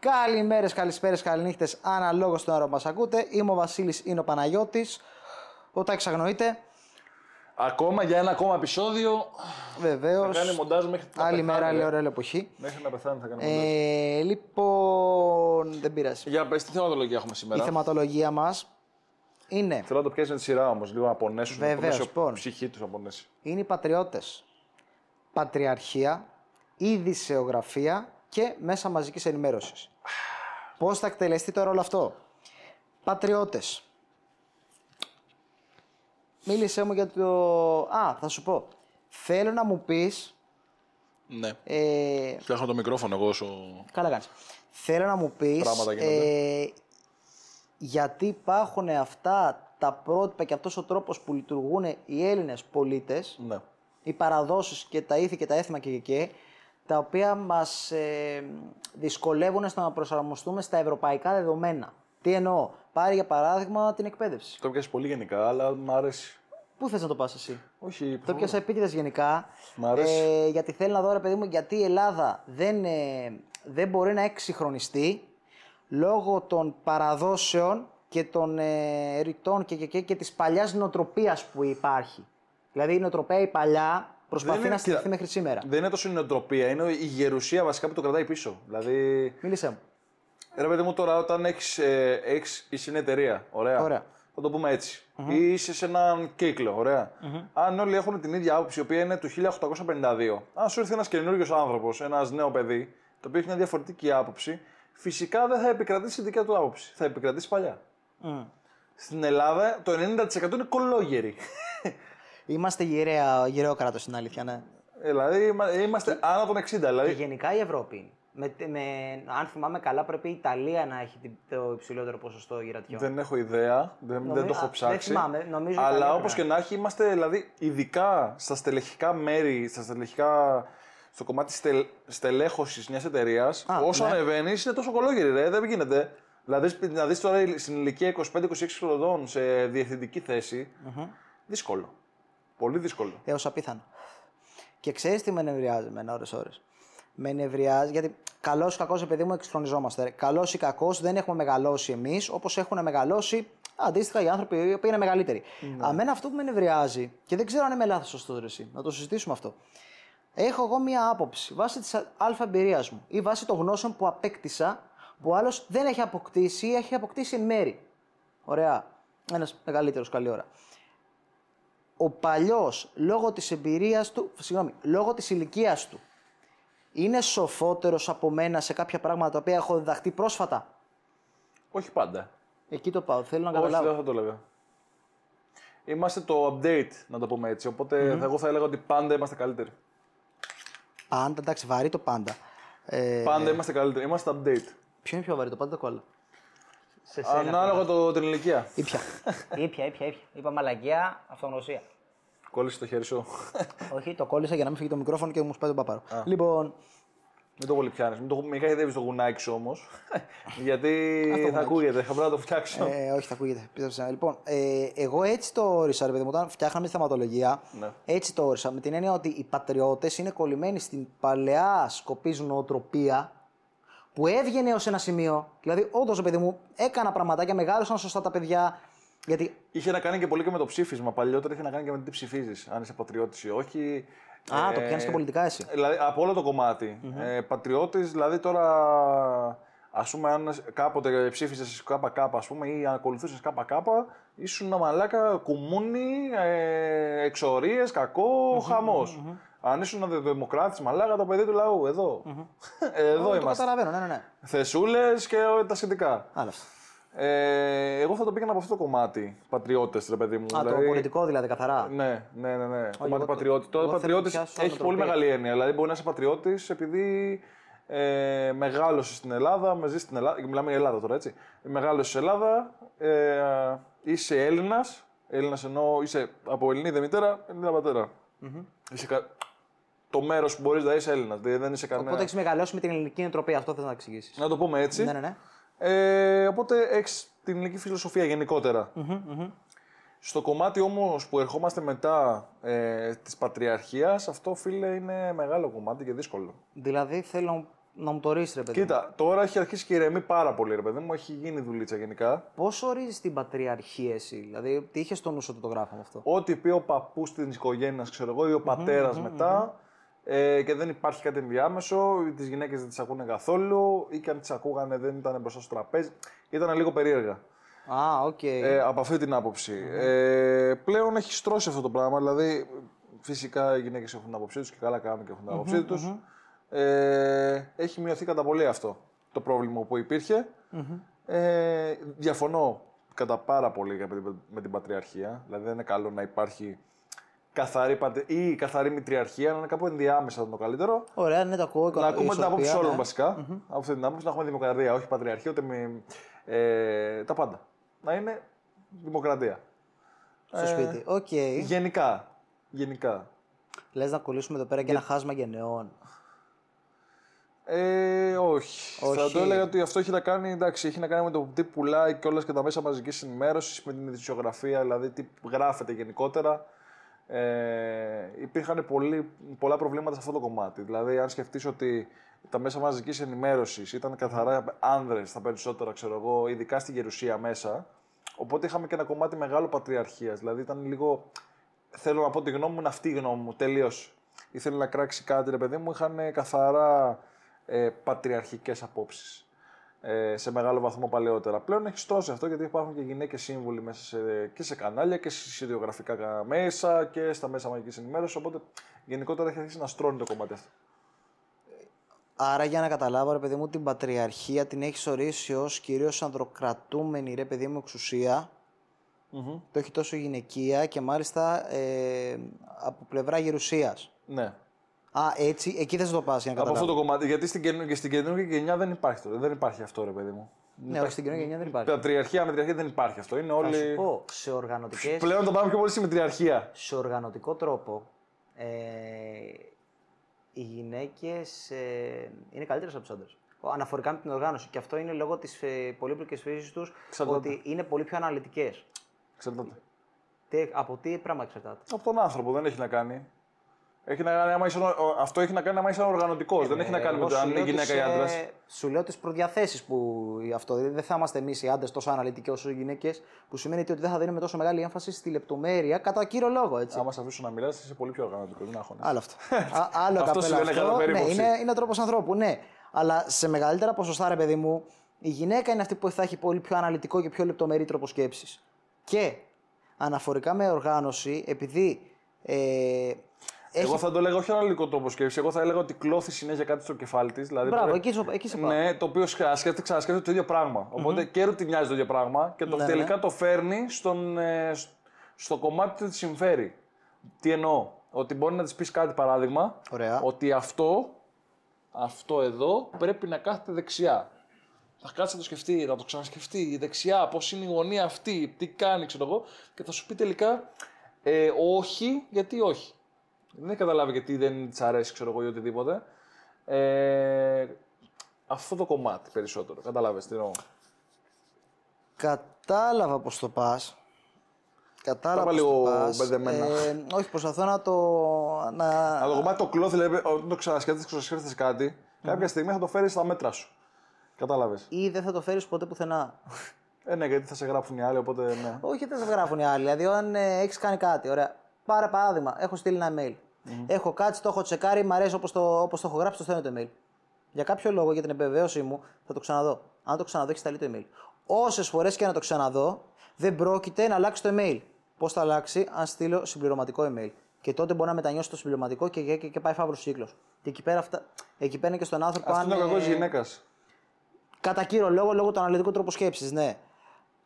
Καλημέρες, καλησπέρες, καληνύχτες, αναλόγως στον ώρα που μας ακούτε. Είμαι ο Βασίλης, είναι ο Παναγιώτης. Ο Τάκης αγνοείται. Ακόμα για ένα ακόμα επεισόδιο. Βεβαίως. Θα κάνει μοντάζ μέχρι να Άλλη πεθάνει, μέρα, άλλη ε. ώρα, άλλη εποχή. Μέχρι να πεθάνει θα κάνει μοντάζ. Ε, λοιπόν, δεν πειράζει. Για πες, τι θεματολογία έχουμε Η σήμερα. θεματολογία μας είναι, Θέλω να το πιάσει με τη σειρά όμως, λίγο να πονέσουν. να Βεβαίως, πονέσει λοιπόν. η ψυχή τους να πονέσει. είναι οι πατριώτες. Πατριαρχία, ειδησεογραφία και μέσα μαζικής ενημέρωσης. Πώς θα εκτελεστεί τώρα όλο αυτό; Πατριώτες. Μίλησέ μου για το... Α, θα σου πω. Θέλω να μου πεις... Ναι. Ε, Φτιάχνω το μικρόφωνο εγώ όσο. καλά κάνεις. Θέλω να μου πεις... Πράγματα γίνονται. ε, γιατί υπάρχουν αυτά τα πρότυπα και αυτός ο τρόπος που λειτουργούν οι Έλληνες πολίτες Ναι. οι παραδόσεις και τα ήθη και τα έθιμα και, και, και τα οποία μας ε, δυσκολεύουν στο να προσαρμοστούμε στα ευρωπαϊκά δεδομένα. Τι εννοώ; Πάρει για παράδειγμα την εκπαίδευση. Το πιάσεις πολύ γενικά, αλλά μου αρέσει. Πού θες να το πας εσύ; Όχι, Το πιάσα επίτηδες γενικά. Μ' αρέσει. Ε, γιατί θέλω να δω, ρε παιδί μου, γιατί η Ελλάδα δεν, ε, δεν μπορεί να εξυγχρονιστεί λόγω των παραδόσεων και των ε, ρητών και, και, και, και της παλιάς νοοτροπίας που υπάρχει. Δηλαδή η νοοτροπία η παλιά προσπαθεί Δεν είναι- να στηριχθεί κοίτα, μέχρι σήμερα. Δεν είναι τόσο η νοοτροπία, είναι η γερουσία βασικά που το κρατάει πίσω. Δηλαδή, Μίλησέ μου. ρε παιδί μου, τώρα όταν έχεις ε, έχεις, είσαι μια εταιρεία, ωραία. Ωραία. Θα το πούμε έτσι. Ή είσαι σε έναν κύκλο, ωραία. Αν όλοι έχουν την ίδια άποψη, η οποία είναι του 1852, αν σου έρθει ένας καινούριο άνθρωπος, ένας νέο παιδί, το οποίο έχει μια διαφορετική άποψη, φυσικά δεν θα επικρατήσει η δικιά του άποψη. Θα επικρατήσει παλιά. Στην Ελλάδα το 90% είναι κολόγεροι. Είμαστε γυραία, γυραίο κράτος στην αλήθεια, ναι. δηλαδή είμα- είμαστε άνω των 60. Και Δηλαδή, γενικά η Ευρώπη είναι. Με, με, αν θυμάμαι καλά, πρέπει η Ιταλία να έχει την- το υψηλότερο ποσοστό γυρατιών. δεν έχω ιδέα, δεν, δεν Νομίζω- το έχω α, δεν ψάξει. θυμάμαι, νομίζω αλλά Ιταλία όπως πρέπει και να έχει, είμαστε δηλαδή ειδικά στα στελεχικά μέρη, στα στελεχικά. Στο κομμάτι στελ, στελέχωσης μιας εταιρείας, Α, όσο ναι. ανεβαίνεις, είναι τόσο κολόγερη, ρε. Δεν γίνεται. Δηλαδή, να δεις τώρα στην ηλικία 25-26 χρονών σε διευθυντική θέση, δύσκολο. Πολύ δύσκολο. Έως απίθανο. Και ξέρεις τι με νευριάζει εμένα ώρες-ώρες. Με νευριάζει γιατί καλός ή κακός, παιδί μου, εξυγχρονιζόμαστε. Καλός ή κακός δεν έχουμε μεγαλώσει εμείς όπως έχουν μεγαλώσει αντίστοιχα οι άνθρωποι οι οποίοι είναι μεγαλύτεροι. Ναι. Αμένα αυτό που με νευριάζει και δεν ξέρω αν είμαι λάθος στο εσύ, να το συζητήσουμε αυτό. Έχω εγώ μία άποψη βάσει της αλφα εμπειρίας μου ή βάσει των γνώσεων που απέκτησα που άλλος δεν έχει αποκτήσει ή έχει αποκτήσει εν μέρη. Ωραία. Ένας μεγαλύτερος, καλή ώρα ο παλιός λόγω της εμπειρίας του, συγγνώμη, λόγω της ηλικίας του, είναι σοφότερος από μένα σε κάποια πράγματα τα οποία έχω διδαχτεί πρόσφατα; Όχι πάντα. Εκεί το πάω. Θέλω να Όχι, καταλάβω. δεν θα το έλεγα. Είμαστε το update, να το πούμε έτσι. Οπότε εγώ θα έλεγα ότι πάντα είμαστε καλύτεροι. Πάντα, εντάξει, βαρύ το πάντα. Ε, Πάντα είμαστε καλύτεροι. Είμαστε update. ποιο είναι πιο βαρύ, το πάντα ή το κόλλο. Σε σένα. Ανάλογα το, την ηλικία. Ήπια. Ήπια, ήπια, ήπια. Είπα μαλακία, αυτογνωσία. Κόλλησε το χέρι σου. Όχι, το κόλλησα για να μην φύγει το μικρόφωνο και μου σπάει τον παπάρο. Λοιπόν, Μην το πολύ πιάνεις. Μην το μην χαϊδεύεις το γουνάκι σου όμως. γιατί θα γουνάκι. ακούγεται. Θα πρέπει να το φτιάξω. ε, όχι, θα ακούγεται. Πίστεψε. με. Λοιπόν, ε, εγώ έτσι το όρισα, ρε παιδί μου, όταν φτιάχναμε τη θεματολογία. Ναι. Έτσι το όρισα. Με την έννοια ότι οι πατριώτες είναι κολλημένοι στην παλαιά σκοπή νοοτροπία που έβγαινε ως ένα σημείο. Δηλαδή, όντως, ρε παιδί μου, έκανα πραγματάκια, μεγάλωσαν σωστά τα παιδιά. Γιατί. Είχε να κάνει και πολύ και με το ψήφισμα. Παλιότερα είχε να κάνει και με το τι ψηφίζεις. Αν είσαι πατριώτης ή όχι. Α, το Ε, πιάνεις και πολιτικά εσύ. Δηλαδή, από όλο το κομματι Ε, Πατριώτης, δηλαδή τώρα. Α πούμε, αν κάποτε ψήφισε ΚΚ, ας πούμε, ή αν ακολουθούσες ΚΚ, ήσουν ένα μαλάκα κουμούνι, ε, εξορίες, κακό, χαμός. Αν ήσουν δημοκράτη, μαλάκα, το παιδί του λαού. Εδώ. εδώ το είμαστε. καταλαβαίνω, ναι, ναι, ναι. Θεσούλες και ε, τα σχετικά. Άλλα αυτά. Ε, εγώ θα το πήγαινα από αυτό το κομμάτι. Πατριώτες, ρε παιδί μου. Α, το πολιτικό δηλαδή, καθαρά. Ναι, ναι, ναι. ναι. εγώ κομμάτι το- πατριώτη. Τώρα εγώ θέλω να πατριώτης πιάσω έχει νοοτροπία. πολύ μεγάλη έννοια. Δηλαδή, μπορεί να είσαι πατριώτης επειδή ε, μεγάλωσες στην Ελλάδα, με ζεις στην Ελλάδα. Μιλάμε για Ελλάδα τώρα, έτσι. Μεγάλωσες στην Ελλάδα, ε, είσαι Έλληνας. Έλληνας εννοώ είσαι από Ελληνίδα μητέρα, Ελληνίδα πατέρα. Είσαι κα... Το μέρος που μπορείς να είσαι Έλληνας. Δηλαδή δεν είσαι κανένα. Οπότε έχεις μεγαλώσει με την ελληνική νοοτροπία, αυτό θες να εξηγήσεις. Να το πούμε έτσι. Ναι, ναι, ναι. Ε, οπότε έχεις την ελληνική φιλοσοφία γενικότερα. Στο κομμάτι όμως που ερχόμαστε μετά ε, της πατριαρχίας, αυτό φίλε είναι μεγάλο κομμάτι και δύσκολο. Δηλαδή θέλω να μου το ορίσει, ρε παιδί. μου. Κοίτα, τώρα έχει αρχίσει και ηρεμεί πάρα πολύ, ρε παιδί μου. Έχει γίνει δουλίτσα γενικά. Πώ ορίζεις την πατριαρχία εσύ, δηλαδή τι είχες στο νου σου ότι το γράφαμε αυτό; Ό,τι πει ο παππούς της οικογένειας, ξέρω εγώ, ή ο πατερα μετα Ε, και δεν υπάρχει κάτι ενδιάμεσο, τις γυναίκες δεν τις ακούνε καθόλου, ή και αν τις ακούγανε δεν ήταν μπροστά στο τραπέζι. Ήταν λίγο περίεργα. Α, οκ. Ε, από αυτή την άποψη. Ε, πλέον έχει στρώσει αυτό το πράγμα. Δηλαδή, φυσικά οι γυναίκες έχουν την άποψή τους και καλά κάνουν και έχουν την άποψή τους. Ε, έχει μειωθεί κατά πολύ αυτό το πρόβλημα που υπήρχε. Ε, διαφωνώ κατά πάρα πολύ με την, με την πατριαρχία. Δηλαδή, δεν είναι καλό να υπάρχει καθαρή πατρι... ή καθαρή μητριαρχία, να είναι κάπου ενδιάμεσα θα είναι το καλύτερο. Ωραία, ναι, το ακούω. Να ακούμε την άποψη όλων ναι. βασικά. Από αυτή την άποψη να έχουμε δημοκρατία, όχι πατριαρχία, ούτε με, ε, τα πάντα. Να είναι δημοκρατία. Στο σπίτι. Οκ. Γενικά. Γενικά. Λες να κολλήσουμε εδώ πέρα και ένα χάσμα γενεών. Ε, όχι. Όχι. Θα το έλεγα ότι αυτό έχει να κάνει, εντάξει, έχει να κάνει με το τι πουλάει και όλα και τα μέσα μαζικής ενημέρωσης, με την ειδησιογραφία, δηλαδή τι γράφεται γενικότερα. Ε, υπήρχαν πολύ, πολλά προβλήματα σε αυτό το κομμάτι. Δηλαδή, αν σκεφτείς ότι τα μέσα μαζικής ενημέρωσης ήταν καθαρά άνδρες τα περισσότερα, ξέρω εγώ, ειδικά στη γερουσία μέσα. Οπότε είχαμε και ένα κομμάτι μεγάλο πατριαρχίας. Δηλαδή, ήταν λίγο. Θέλω να πω τη γνώμη μου, είναι αυτή η γνώμη μου. Τελείως. Ήθελε να κράξει κάτι, ρε παιδί μου. Είχαν καθαρά ε, πατριαρχικές απόψεις ε, σε μεγάλο βαθμό παλαιότερα. Πλέον έχει στρώσει αυτό γιατί υπάρχουν και γυναίκες σύμβουλοι μέσα σε, και σε κανάλια και σε ιδιογραφικά μέσα και στα μέσα μαγικής ενημέρωσης. Οπότε γενικότερα έχει αρχίσει να στρώνει το κομμάτι αυτό. Άρα για να καταλάβω, ρε παιδί μου, την πατριαρχία την έχεις ορίσει ως κυρίως ανδροκρατούμενη, ρε παιδί μου, εξουσία. Το έχει τόσο γυναικεία και μάλιστα ε, από πλευρά γερουσίας. Ναι. Α, έτσι, εκεί δεν θα το πας για να Από καταλάβω. αυτό το κομμάτι. Γιατί στην, καινού- και στην καινούργια γενιά δεν υπάρχει, το, δεν υπάρχει αυτό, ρε παιδί μου. Ναι, όχι στην καινούργια γενιά δεν υπάρχει. Πατριαρχία, μετριαρχία δεν υπάρχει αυτό. Είναι Θα σου όλοι. πω, σε, οργανωτικές, Πλέον το πάμε πιο πολύ στη μετριαρχία. σε οργανωτικό τρόπο, ε, οι γυναίκες ε, είναι καλύτερες από τους άντρες. Αναφορικά με την οργάνωση. Και αυτό είναι λόγω της ε, πολύπλοκης φύσης τους, Εξαρτάται. ότι είναι πολύ πιο αναλυτικές. Εξαρτάται. Τι, από τι πράγμα εξαρτάται; Από τον άνθρωπο δεν έχει να κάνει. Έχει να κάνει, άμα είσαι, ο- αυτό έχει να κάνει άμα είσαι οργανωτικός. δεν έχει να κάνει με Εγώ το σου αν είναι λέω γυναίκα τις, ή άντρας. ε, Σου λέω τις προδιαθέσεις που αυτό. Δηλαδή δεν θα είμαστε εμείς οι άντρες τόσο αναλυτικοί όσο οι γυναίκες, που σημαίνει ότι δεν θα δίνουμε τόσο μεγάλη έμφαση στη λεπτομέρεια κατά κύριο λόγο. Έτσι. Άμα σε αφήσω να μιλάς, είσαι πολύ πιο οργανωτικός. Δεν αγχώνεσαι. Άλλο αυτό. Α, άλλο Αυτό καπέλα σημαίνει κατά αυτό. Ναι, περίπτωση. είναι, είναι τρόπος ανθρώπου, ναι. Αλλά σε μεγαλύτερα ποσοστά, ρε παιδί μου, η γυναίκα είναι αυτή που θα έχει πολύ πιο αναλυτικό και πιο λεπτομερή τρόπο σκέψη. Και αναφορικά με οργάνωση, επειδή. Ε, Εγώ θα το έλεγα όχι αναλυτικό τρόπο σκέψης. Εγώ θα έλεγα ότι κλώθει συνέχεια κάτι στο κεφάλι της. Δηλαδή Μπράβο, πρέπει- εκεί, σου- εκεί σε πάω. Ναι, το οποίο σκέφτεται, ξανασκέφτεται το ίδιο πράγμα. Οπότε και ρουτινιάζει το ίδιο πράγμα και το Ναι, τελικά ναι. το φέρνει στον, ε, σ- στο κομμάτι που της συμφέρει. Τι εννοώ, ότι μπορεί να της πεις κάτι παράδειγμα, Ωραία. ότι αυτό, αυτό εδώ πρέπει να κάθεται δεξιά. Θα κάτσει να το σκεφτεί, να το ξανασκεφτεί. Η δεξιά, πώς είναι η γωνία αυτή, τι κάνει, ξέρω εγώ, και θα σου πει τελικά ε, όχι, γιατί όχι. Δεν έχει καταλάβει γιατί δεν της αρέσει, ξέρω εγώ, ή οτιδήποτε. Ε, αυτό το κομμάτι περισσότερο. Κατάλαβες τι εννοώ. Κατάλαβα πώ το πας. Κατάλαβα Πάμε πώς το λίγο πας. μπερδεμένα. Ε, όχι, προσπαθώ να το. Να... Αλλά το κομμάτι το κλώθι, δηλαδή, όταν το ξανασκέφτεσαι, ξανασκέφτεσαι κάτι, κάποια στιγμή θα το φέρεις στα μέτρα σου. Κατάλαβες. ή δεν θα το φέρεις ποτέ πουθενά. Ε, ναι, γιατί θα σε γράψουν οι άλλοι, οπότε ναι. Όχι, δεν σε γράφουν οι άλλοι. Δηλαδή, αν ε, έχεις κάνει κάτι, ωραία. Πάρε παράδειγμα, έχω στείλει ένα email. Έχω κάτσει, το έχω τσεκάρει, μου αρέσει όπως το, όπως το έχω γράψει, το στέλνω το email. Για κάποιο λόγο, για την επιβεβαίωσή μου, θα το ξαναδώ. Αν το ξαναδώ, έχεις σταλεί το email. Όσες φορές και να το ξαναδώ, δεν πρόκειται να αλλάξει το email. Πώς θα αλλάξει, αν στείλω συμπληρωματικό email. Και τότε μπορεί να μετανιώσει το συμπληρωματικό και, και, και πάει φαύλος κύκλος. Και εκεί πέρα, αυτά, εκεί πέρα είναι και στον άνθρωπο. Αυτός αν, είναι ο κακό ε, τη γυναίκας. Κατά κύριο λόγο, λόγω του αναλυτικού τρόπου σκέψης, ναι.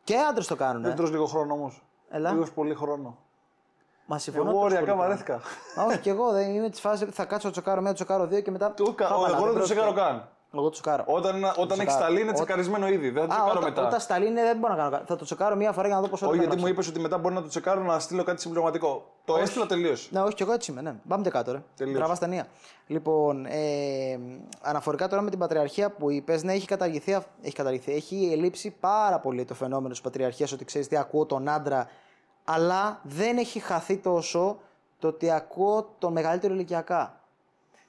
Και άντρες το κάνουν. Δεν τρως λίγο χρόνο όμως. Έλα. Λίγος πολύ χρόνο. Μα συμφωνώ. Εγώ τόσο οριακά πολύ. βαρέθηκα. Α, όχι, και εγώ δεν είμαι της φάσης θα κάτσω να τσεκάρω μία, τσεκάρω δύο και μετά. Το κα- Πάμε, Εγώ δεν το πρόκειται. τσεκάρω καν. Εγώ το τσεκάρω. Όταν, όταν έχεις τσεκάρω. σταλεί είναι Ό- τσεκαρισμένο ήδη. Δεν θα το Α, τσεκάρω όταν, μετά. όταν σταλεί είναι, δεν μπορώ να κάνω κάτι. Θα το τσεκάρω μία φορά για να δω πόσο Όχι, ώρα γιατί μου έγραψε. είπες ότι μετά μπορεί να το τσεκάρω να στείλω κάτι συμπληρωματικό. Το έστειλα τελείως. Ναι, όχι, και εγώ έτσι είμαι. Ναι. Πάμε κάτω, ρε. Τελείως. Τραβά ταινία. Λοιπόν, ε, αναφορικά τώρα με την πατριαρχία που είπες, ναι, έχει καταργηθεί, αυ- έχει καταργηθεί. Έχει ελλείψει πάρα πολύ το φαινόμενο της πατριαρχίας, ότι ξέρεις τι ακούω τον άντρα, αλλά δεν έχει χαθεί τόσο το ότι ακούω τον μεγαλύτερο ηλικιακά.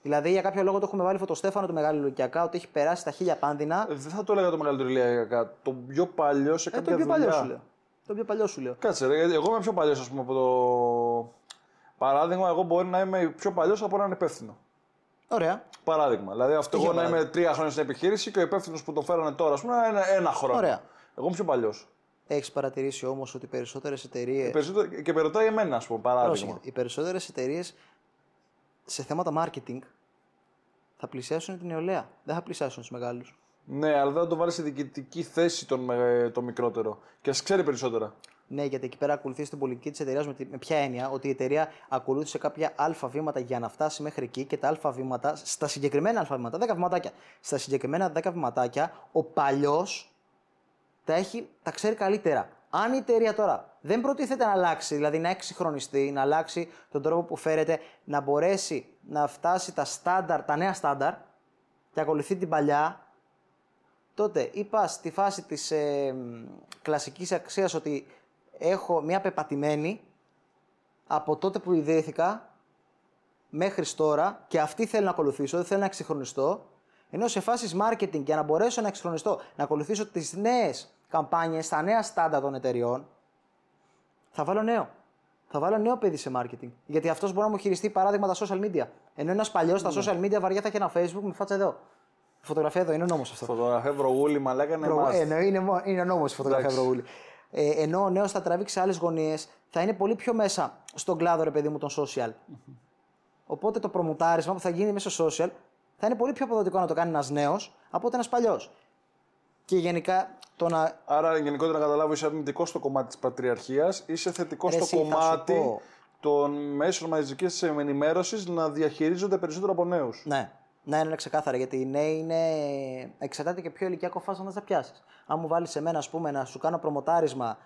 Δηλαδή για κάποιο λόγο το έχουμε βάλει φωτοστέφανο του Μεγάλου Λουκιακά ότι έχει περάσει τα χίλια πάνδυνα. Ε, Δεν θα το έλεγα το μεγαλύτερο ηλιακά. Το πιο παλιό σε Ε, κάποια το πιο παλιό δουλειά. σου λέω. Το πιο παλιό σου λέω. Κάτσε, ρε, γιατί εγώ είμαι πιο παλιός, ας πούμε, από το. Παράδειγμα, εγώ μπορεί να είμαι πιο παλιός από έναν υπεύθυνο. Ωραία. Παράδειγμα. Δηλαδή, αυτό Τι εγώ για να είμαι παράδειγμα; τρία χρόνια στην επιχείρηση και ο υπεύθυνος που το φέρανε τώρα, ας πούμε, είναι ένα χρόνο. Ωραία. Εγώ είμαι πιο παλιός. Έχεις παρατηρήσει όμως ότι οι περισσότερες εταιρείε. Και με ρωτάει εμένα, ας πούμε, παράδειγμα. Οι περισσότερες εταιρείες σε θέματα marketing θα πλησιάσουν την νεολαία. Δεν θα πλησιάσουν τους μεγάλους. Ναι, αλλά δεν θα το βάλεις σε διοικητική θέση τον, με- το μικρότερο. Και ας ξέρει περισσότερα. Ναι, γιατί εκεί πέρα ακολουθείς την πολιτική της εταιρείας με, τη- με ποια έννοια, ότι η εταιρεία ακολούθησε κάποια αλφα βήματα για να φτάσει μέχρι εκεί και τα αλφα βήματα, στα συγκεκριμένα αλφα βήματα, 10 βηματάκια. Στα συγκεκριμένα 10 βηματάκια, ο παλιός τα, έχει, τα ξέρει καλύτερα. Αν η εταιρεία τώρα δεν προτίθεται να αλλάξει, δηλαδή να εξυγχρονιστεί, να αλλάξει τον τρόπο που φέρεται, να μπορέσει να φτάσει τα στάνταρ, τα νέα στάνταρ και ακολουθεί την παλιά, τότε ή πα στη φάση της ε, μ, κλασικής αξίας ότι έχω μια πεπατημένη από τότε που ιδρύθηκα μέχρι τώρα και αυτή θέλω να ακολουθήσω, δεν θέλω να εξυγχρονιστώ. Ενώ σε φάσεις marketing για να μπορέσω να εξυγχρονιστώ, να ακολουθήσω τις νέες καμπάνιες, τα νέα στάντα των εταιριών, θα βάλω νέο. Θα βάλω νέο παιδί σε marketing. Γιατί αυτός μπορεί να μου χειριστεί παράδειγμα τα social media. Ενώ ένας παλιός στα social media βαριά θα έχει ένα facebook με φάτσα εδώ. Η φωτογραφία εδώ είναι νόμος αυτό. Φωτογραφία βρογούλη, μαλάκα είναι Προ- must. ε, ναι, είναι, μο- είναι νόμος η φωτογραφία Εντάξει. Βρογούλη. Ε, ενώ ο νέος θα τραβήξει άλλες γωνίες, θα είναι πολύ πιο μέσα στον κλάδο, ρε παιδί μου, των social. Οπότε το προμουτάρισμα που θα γίνει μέσα στο social θα είναι πολύ πιο αποδοτικό να το κάνει ένας νέος από ότι ένας παλιός. Και γενικά το να. Άρα, γενικότερα να καταλάβω, είσαι αρνητικός στο κομμάτι της πατριαρχίας, είσαι θετικός Ρε, στο εσύ, θα σου κομμάτι πω. των μέσων μαζικής ενημέρωσης να διαχειρίζονται περισσότερο από νέους. Ναι, ναι, είναι ξεκάθαρα γιατί οι νέοι είναι. εξαρτάται και ποιο ηλικιακό φάσμα θα τα πιάσεις. Αν μου βάλεις εμένα, ας πούμε, να σου κάνω προμοτάρισμα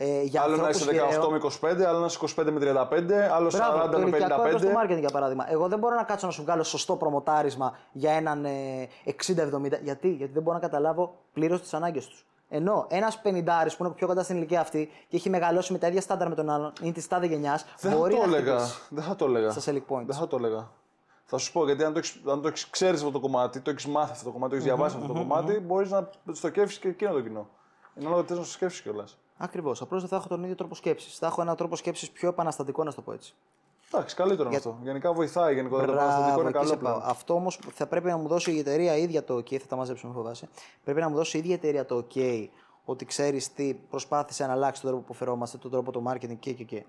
ε, για Άλλο να ανθρώπους είσαι 18 γεραίων- με 25, άλλο να είσαι 25 με 35, άλλο Μπράβο, 40 το με ηλικιακό έτος 55. του marketing για παράδειγμα. Εγώ δεν μπορώ να κάτσω να σου βγάλω σωστό προμοτάρισμα για έναν ε, 60-70. Γιατί; Γιατί δεν μπορώ να καταλάβω πλήρως τις ανάγκες τους. Ενώ ένας 50 που είναι πιο κοντά στην ηλικία αυτή και έχει μεγαλώσει με τα ίδια στάνταρ με τον άλλον, είναι της τάδε γενιάς, Δεν μπορεί θα το να έλεγα. χτυπήσει Δεν θα το έλεγα. στα selling points. Δεν θα το έλεγα. Θα σου πω γιατί αν το, έχεις, αν το έχεις, ξέρεις αυτό το κομμάτι, το έχεις μάθει αυτό το κομμάτι, το έχεις διαβάσει αυτό το κομμάτι, μπορείς να στοχεύσεις και εκείνο το κοινό. Είναι όλο θε να στοχεύσεις κιόλας. Ακριβώς. Απλώς δεν θα έχω τον ίδιο τρόπο σκέψης. Θα έχω έναν τρόπο σκέψης πιο επαναστατικό, να το πω έτσι. Εντάξει, καλύτερο είναι αυτό. Γενικά βοηθάει. Γενικότερα το Μπράβο, παραστατικό είναι εκεί καλό σε πάω. πλέον. Αυτό όμως θα πρέπει να μου δώσει η εταιρεία ίδια το OK, θα τα μαζέψουμε, μην φοβάσαι. Πρέπει να μου δώσει η ίδια εταιρεία το OK ότι ξέρεις τι προσπάθησε να αλλάξει τον τρόπο που φερόμαστε, τον τρόπο του marketing και και και.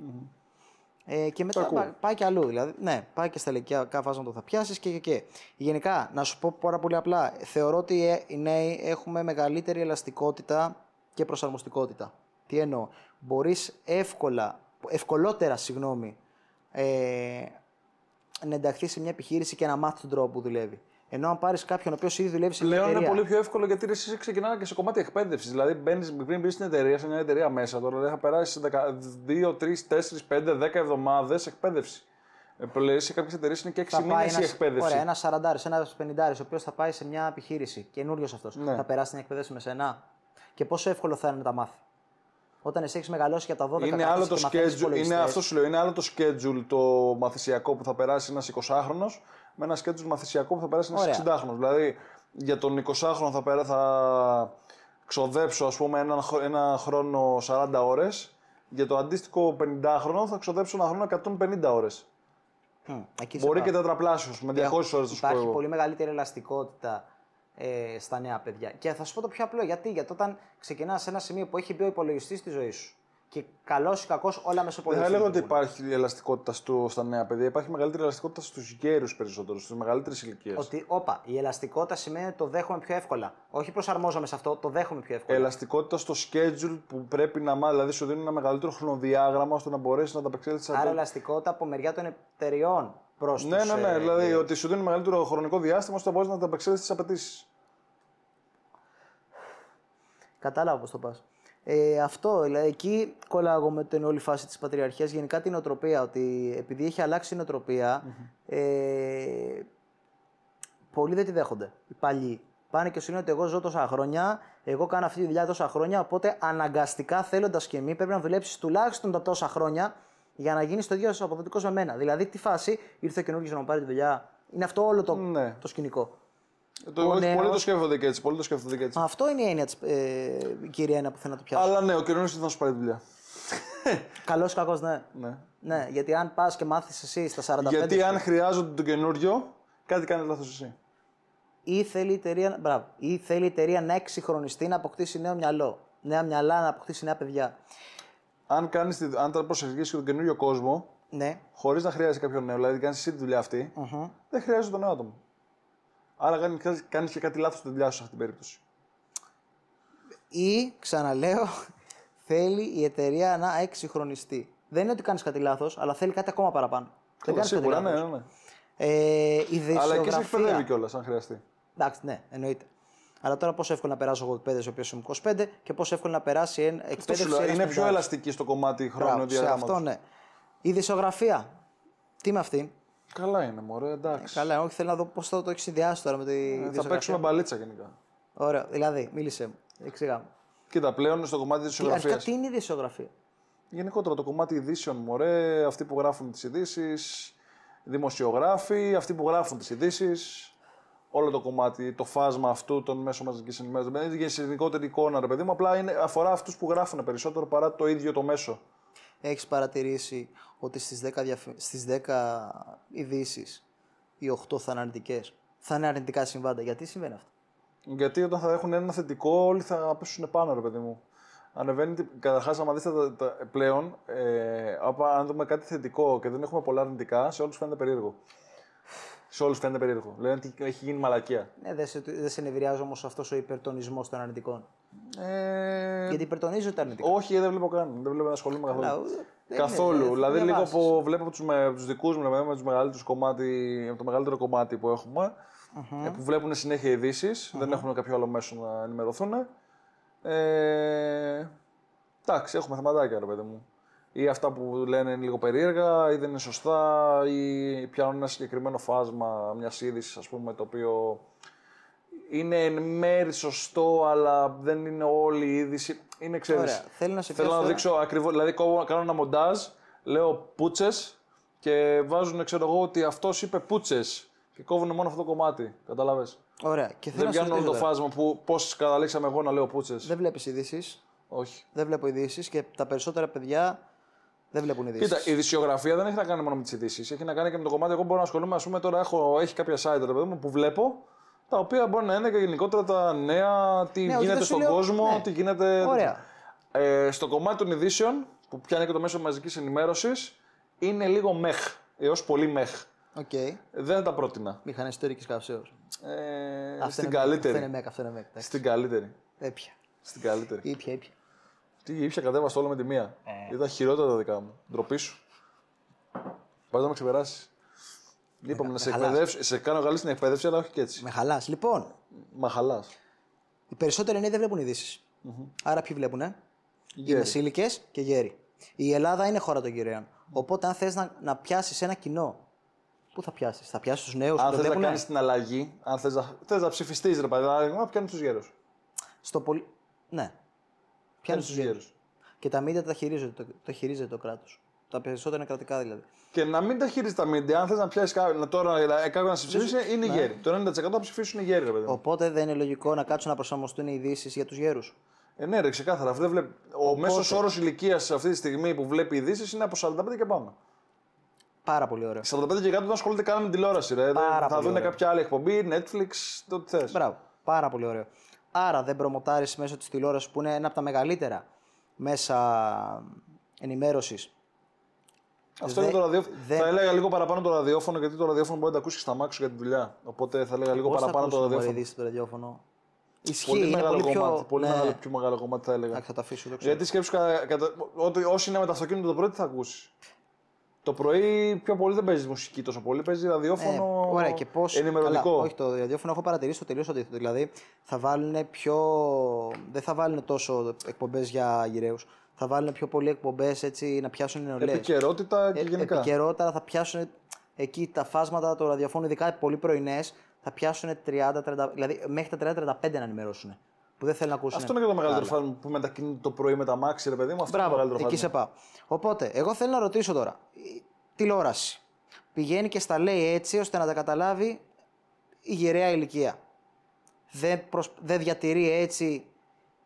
Ε, και μετά ακούω. πάει, πάει και αλλού. Δηλαδή, ναι, πάει και στα ηλικιακά φάσματα που θα πιάσεις και, και, και. Γενικά, να σου πω πάρα πολύ απλά, θεωρώ ότι ε, οι νέοι έχουμε μεγαλύτερη ελαστικότητα και προσαρμοστικότητα. Τι εννοώ, μπορείς εύκολα, ευκολότερα, συγγνώμη, ε, να ενταχθείς σε μια επιχείρηση και να μάθεις τον τρόπο που δουλεύει. Ενώ αν πάρεις κάποιον ο οποίος ήδη δουλεύει σε μια Πλέον είναι εταιρεία. πολύ πιο εύκολο γιατί ρε, εσύ ξεκινάμε και σε κομμάτι εκπαίδευσης. Δηλαδή, μπαίνεις, πριν μπεις στην εταιρεία, σε μια εταιρεία μέσα τώρα, δηλαδή θα περάσεις 2, 3, 4, 5, 10 εβδομάδες εκπαίδευσης. Ε, δηλαδή, σε κάποιες εταιρείες είναι και 6 θα μήνες πάει η ένας, εκπαίδευση. Ωραία, ένας 40, ένας 50, ο οποίος θα πάει σε μια επιχείρηση, καινούριος αυτός. Ναι. Θα περάσει την εκπαίδευση με σένα. Και πόσο εύκολο θα είναι να τα μάθει. Όταν εσύ έχεις μεγαλώσει για τα 12 Είναι κάθεσαι άλλο το και μαθαίνεις schedule, είναι υπολογιστές. αυτό σου λέω, είναι άλλο το schedule το μαθησιακό που θα περάσει ένας 20χρονο με ένα schedule μαθησιακό που θα περάσει ένας Ωραία. 60χρονο. Δηλαδή για τον 20χρονο θα, πέρα, θα ξοδέψω ας πούμε ένα, χ- ένα χρόνο 40 ώρες, για το αντίστοιχο 50χρονο θα ξοδέψω ένα χρόνο 150 ώρες. Μμ, εκεί σε Μπορεί πάω. και τετραπλάσιος, με 200 ώρες θα σου πω Υπάρχει εγώ. πολύ μεγαλύτερη ελαστικότητα ε, στα νέα παιδιά. Και θα σου πω το πιο απλό. Γιατί, γιατί όταν ξεκινάς σε ένα σημείο που έχει μπει ο υπολογιστής στη ζωή σου και καλός ή κακός όλα μέσα στο Δεν θα υπολογιστή. έλεγα ότι λειτουργούν. υπάρχει ελαστικότητα στο, στα νέα παιδιά. Υπάρχει μεγαλύτερη ελαστικότητα στους γέρους περισσότερο, στις μεγαλύτερες ηλικίες. Ότι, όπα, η ελαστικότητα σημαίνει ότι το δέχομαι πιο εύκολα. Όχι προσαρμόζομαι σε αυτό, το δέχομαι πιο εύκολα. Ελαστικότητα στο schedule που πρέπει να μάθει, δηλαδή σου δίνει ένα μεγαλύτερο χρονοδιάγραμμα ώστε να μπορέσεις να ανταπεξέλθεις Άρα ελαστικότητα από μεριά των εταιριών προς Ναι, ναι, ναι. δηλαδή ότι σου δίνει μεγαλύτερο χρονικό διάστημα ώστε να μπορεί να ανταπεξέλθεις στις απαιτήσεις. Κατάλαβα πώς το πας. Ε, αυτό, δηλαδή εκεί κολλάω με την όλη φάση της πατριαρχίας. Γενικά την οτροπία, ότι επειδή έχει αλλάξει η νοοτροπία, ε, πολλοί δεν τη δέχονται. Οι παλιοί. Πάνε και σου λένε ότι εγώ ζω τόσα χρόνια, εγώ κάνω αυτή τη δουλειά τόσα χρόνια, οπότε αναγκαστικά θέλοντας και εμείς πρέπει να δουλέψεις τουλάχιστον τα τόσα χρόνια για να γίνεις το ίδιο αποδοτικός με μένα. Δηλαδή, τι φάση ήρθε ο καινούργιος να μου πάρει τη δουλειά Είναι αυτό όλο το, Ναι. το σκηνικό. Το, Ο όχι, νέος- Πολλοί το σκέφτονται και έτσι. Πολλοί το σκέφτονται και έτσι. Αυτό είναι η έννοια της ε, κύρια έννοια που θέλω να το πιάσω. Αλλά ναι, ο καινούριο θα σου πάρει δουλειά. Καλός ή κακός, ναι. Ναι. Ναι, γιατί αν πας και μάθεις εσύ στα 45 Γιατί σου, αν χρειάζονται το καινούριο, κάτι κάνει λάθος εσύ. ή θέλει η εταιρεία, μπράβο, ή θέλει η εταιρεία να εξυγχρονιστεί, να αποκτήσει νέο μυαλό. Νέα μυαλά, να αποκτήσει νέα παιδιά. Αν, κάνεις, τη- αν τώρα προσεγγίσεις τον καινούριο κόσμο, Ναι, χωρίς να χρειάζεται κάποιον νέο, δηλαδή κάνεις εσύ τη δουλειά αυτή, δεν χρειάζεται τον νέο άτομο. Άρα κάνει και κάτι λάθος στη δουλειά σου σε αυτή την περίπτωση. ή ξαναλέω, θέλει η εταιρεία να εξυγχρονιστεί. Δεν είναι ότι κάνεις κάτι λάθος, αλλά θέλει κάτι ακόμα παραπάνω. Δεν Καλά, κάνεις κάτι σίγουρα, ναι, λάθος. ναι, ναι. Ε, η Αλλά και σε εκπαιδεύει δισογραφία. κιόλας, αν χρειαστεί. Εντάξει, ναι, εννοείται. Αλλά τώρα πόσο εύκολο να περάσω εγώ εκπαίδευση ο οποίος είμαι 25 και πόσο εύκολο να περάσει ένα Αυτό σου εκπαίδευση. λέω, ένας είναι πιο 50. ελαστική στο κομμάτι χρόνου Μπράβο, σε διαγράμματος. αυτό ναι. Η δισογραφία. Τι με αυτή; Καλά είναι, μωρέ, εντάξει. Καλά, όχι θέλω να δω πώς θα το έχει συνδυάσει τώρα με τη Ε, θα δισογραφία. παίξουμε μπαλίτσα γενικά. Ωραία, δηλαδή, μίλησε μου. Εξηγά μου. Κοίτα, πλέον στο κομμάτι της Τι, αρχικά, ισογραφία. τι είναι η δισογραφία. Γενικότερα το κομμάτι ειδήσεων, μωρέ, αυτοί που γράφουν τις ειδήσεις, δημοσιογράφοι, αυτοί που γράφουν τις ειδήσεις. Όλο το κομμάτι, το φάσμα αυτού των μέσων μαζικής ενημέρωσης. Δεν είναι σε γενικότερη εικόνα, ρε παιδί μου, απλά είναι, αφορά αυτούς που γράφουν περισσότερο παρά το ίδιο το μέσο. Έχεις παρατηρήσει ότι στις 10, διαφ... στις 10 ειδήσεις οι 8 θα είναι αρνητικές; Θα είναι αρνητικά συμβάντα. Γιατί συμβαίνει αυτό; Γιατί όταν θα έχουν ένα θετικό, όλοι θα πέσουν πάνω, ρε παιδί μου. Ανεβαίνει, καταρχάς, άμα δείτε τα, τα- πλέον, ε, άμα- αν δούμε κάτι θετικό και δεν έχουμε πολλά αρνητικά, σε όλους φαίνεται περίεργο. Σε όλους φαίνεται περίεργο. Λένε ότι έχει γίνει μαλακία. Ναι, δεν σε, δεν σε νευριάζει όμως αυτός ο υπερτονισμός των αρνητικών. Ε, Γιατί υπερτονίζω τα αρνητικά. όχι, δεν βλέπω καν. Δεν βλέπω να ασχολούμαι καθόλου. Καλά, ούτε- δεν καθόλου. είναι, δηλαδή, λίγο διαβάσεις. που βλέπω από του τους δικούς μου, με τους μεγαλύτερους κομμάτι, από το μεγαλύτερο κομμάτι που εχουμε ε, που βλέπουν συνέχεια ειδήσεις, δεν έχουν κάποιο άλλο μέσο να ενημερωθούν. Ε, εντάξει, έχουμε θεματάκια, ρε παιδί μου. Ή αυτά που λένε είναι λίγο περίεργα, ή δεν είναι σωστά, ή πιάνουν ένα συγκεκριμένο φάσμα μιας είδησης, ας πούμε, το οποίο είναι εν μέρη σωστό, αλλά δεν είναι όλη η είδηση. Είναι, ξέρεις, Ωραία. Θέλω να σε Θέλω πιάσω να τώρα. δείξω ακριβώς. Δηλαδή, κόβω- κάνω ένα μοντάζ, λέω πούτσε και βάζουν, ξέρω εγώ, ότι αυτός είπε πούτσε. Και κόβουν μόνο αυτό το κομμάτι. Κατάλαβε. Ωραία. Και θέλω Δεν να σε πιάνουν όλο το ρωτήσω τώρα. φάσμα που πώς καταλήξαμε εγώ να λέω πούτσε. Δεν βλέπεις ειδήσεις; Όχι. Δεν βλέπω ειδήσεις και τα περισσότερα παιδιά δεν βλέπουν ειδήσεις. Κοίτα, η ειδησιογραφία δεν έχει να κάνει μόνο με τις ειδήσεις. Έχει να κάνει και με το κομμάτι. Εγώ μπορώ να ασχολούμαι, ας πούμε, τώρα έχω, έχει κάποια site ρε παιδί μου, που βλέπω τα οποία μπορεί να είναι και γενικότερα τα νέα, τι Ναι, όχι, γίνεται δεν σου στον λέω- κόσμο, ναι. τι γίνεται. Ωραία. Ε, στο κομμάτι των ειδήσεων, που πιάνει και το μέσο μαζικής ενημέρωσης, είναι λίγο meh. Έως πολύ meh. OK. Δεν τα πρότεινα. Μηχανή εσωτερικής καύσεως. Ε, στην καλύτερη. Αυτό είναι μέκ, αυτό είναι μέκ. εντάξει. Στην καλύτερη. Ήπια. Στην καλύτερη. Ήπια, ήπια. Τι ήπια κατέβασα όλο με τη μία. Ε. Ήταν χειρότερα τα δικά μου. Ντροπή σου. Πα να με ξεπεράσεις. Είπαμε να σε, με χαλάς. εκπαιδεύσω- σε κάνω καλή στην εκπαίδευση, αλλά όχι και έτσι. Με χαλάς. Λοιπόν, Μα χαλάς. οι περισσότεροι νέοι δεν βλέπουν ειδήσεις. Άρα ποιοι βλέπουν, ε; Οι Γέροι. μεσήλικε και γέροι. Η Ελλάδα είναι χώρα των γυραίων. Οπότε, αν θες να, να πιάσεις ένα κοινό, πού θα πιάσεις, θα πιάσεις τους νέους που Αν το θες να βλέπουν. κάνεις την αλλαγή, αν θες να, θες να ψηφιστείς, ρε παράδειγμα, πιάνει τους γέρους. Στο πολύ. Ναι. Πιάνει του γέρου. Και τα μίδια τα χειρίζεται το, το, χειρίζεται το κράτος. Τα περισσότερα είναι κρατικά δηλαδή. Και να μην τα χειρίζει τα μίντια, αν θες να πιάσεις κάποιον, τώρα ε, κάποιον να σε ψηφίσει, είναι οι γέροι. Το 90% θα ψηφίσουν οι γέροι, ρε παιδί μου. Οπότε δεν είναι λογικό να κάτσουν να προσαρμοστούν οι ειδήσεις για τους γέρους; Ε, ναι, ρε, ξεκάθαρα. Αυτό δεν βλέπει... Ο μέσος όρος ηλικίας αυτή τη στιγμή που βλέπει ειδήσεις είναι από 45 και πάμε. Πάρα πολύ ωραίο. 45 και κάτω δεν ασχολείται καν με τηλεόραση. Ρε. Πάρα θα πολύ δουν ωραίο. κάποια άλλη εκπομπή, Netflix, το ό,τι θες. Μπράβο. Πάρα πολύ ωραίο. Άρα δεν προμοτάρεις μέσω της τηλεόρασης που είναι ένα από τα μεγαλύτερα μέσα ενημέρωσης. Αυτό Δεν- είναι το ραδιόφωνο. δεν- Θα έλεγα λίγο παραπάνω το ραδιόφωνο γιατί το ραδιόφωνο μπορεί να τα ακούσεις και στα μάξου για τη δουλειά. Οπότε θα έλεγα λίγο Πώς θα παραπάνω το ακούσουμε ραδιόφωνο. ειδήσει στο ραδιόφωνο; Ισχύει, Πολύ είναι μεγάλο πολύ πιο. κομμάτι. Πολύ ναι. μεγάλο, πιο μεγάλο κομμάτι θα έλεγα. Εντάξει, θα το αφήσω, το ξέρω. Γιατί σκέψου κα, κατα... ότι όσοι είναι με το αυτοκίνητο το πρωί τι θα ακούσεις; Το πρωί πιο πολύ δεν παίζεις μουσική τόσο πολύ, παίζεις ραδιόφωνο Ε, ωραία, και πώς, ενημερωτικό. Καλά, όχι, το ραδιόφωνο έχω παρατηρήσει το τελείως αντίθετο. Δηλαδή θα βάλουν πιο. Δεν θα βάλουν τόσο εκπομπές για γυραίου. Θα βάλουν πιο πολλοί εκπομπές έτσι να πιάσουν νεολαίες. Επικαιρότητα και γενικά. Επικαιρότητα θα πιάσουν εκεί τα φάσματα του ραδιοφώνου, ειδικά πολύ πρωινές, θα πιάσουν 30-30, δηλαδή μέχρι τα 30-35 να ενημερώσουν. Που δεν θέλουν να ακούσουν. Αυτό είναι και το μεγαλύτερο φάσμα που μετακινείται το πρωί με τα μάξι, ρε παιδί μου. Αυτό είναι το Μπράβο, μεγαλύτερο εκεί φάσμα. σε πάω. Οπότε, εγώ θέλω να ρωτήσω τώρα. η Τηλεόραση. πηγαίνει και στα λέει έτσι ώστε να τα καταλάβει η γυραιά ηλικία. Δεν, προσ- δεν διατηρεί έτσι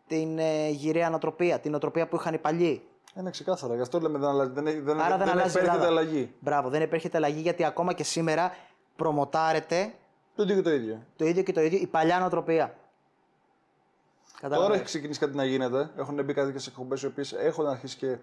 την ε, γυραιά νοοτροπία, την νοοτροπία που είχαν οι παλιοί; Είναι ξεκάθαρα. Γι' αυτό λέμε δεν, αλλάζει, δεν, έχει- δεν, Άρα δεν, δεν αλλάζει η επέρχεται Ελλάδα. αλλαγή. Μπράβο, δεν επέρχεται αλλαγή γιατί ακόμα και σήμερα προμοτάρεται Το ίδιο και το ίδιο. το ίδιο και το ίδιο η παλιά νοοτροπία. Τώρα Κατάλαβες. έχει ξεκινήσει κάτι να γίνεται. Έχουν μπει κάτι σε εκπομπές οι οποίες έχουν αρχίσει και